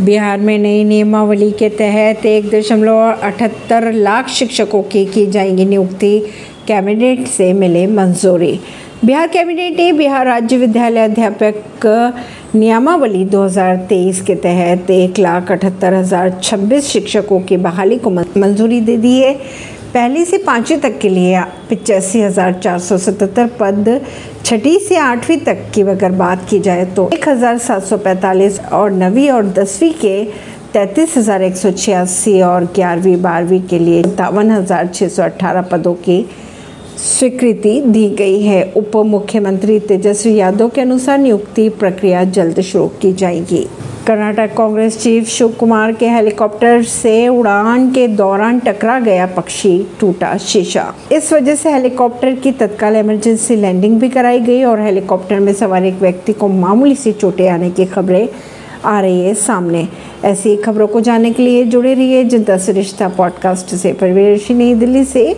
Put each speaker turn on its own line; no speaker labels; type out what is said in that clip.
बिहार में नई नियमावली के तहत एक दशमलव अठहत्तर लाख शिक्षकों की की जाएगी नियुक्ति। कैबिनेट से मिले मंजूरी। बिहार कैबिनेट ने बिहार राज्य विद्यालय अध्यापक नियमावली 2023 के तहत एक लाख अठहत्तर हज़ार छब्बीस शिक्षकों की बहाली को मंजूरी दे दी है। पहली से पाँचवीं तक के लिए पिचासी हज़ार चार सौ सतहत्तर पद, छठी से आठवीं तक की अगर बात की जाए तो एक हज़ार सात सौ पैंतालीस और नवीं और दसवीं के तैंतीस हज़ार एक सौ छियासी और ग्यारहवीं, बारहवीं के लिए इक्यावन हज़ार छः सौ अट्ठारह पदों की स्वीकृति दी गई है। उप मुख्यमंत्री तेजस्वी यादव के अनुसार नियुक्ति प्रक्रिया जल्द शुरू की जाएगी। कर्नाटक कांग्रेस चीफ शिव कुमार के हेलीकॉप्टर से उड़ान के दौरान टकरा गया पक्षी, टूटा शीशा। इस वजह से हेलीकॉप्टर की तत्काल इमरजेंसी लैंडिंग भी कराई गई और हेलीकॉप्टर में सवार एक व्यक्ति को मामूली सी चोटें आने की खबरें आ रही है सामने। ऐसी खबरों को जानने के लिए जुड़े रहिए जनता से रिश्ता पॉडकास्ट से। परवेश नई दिल्ली से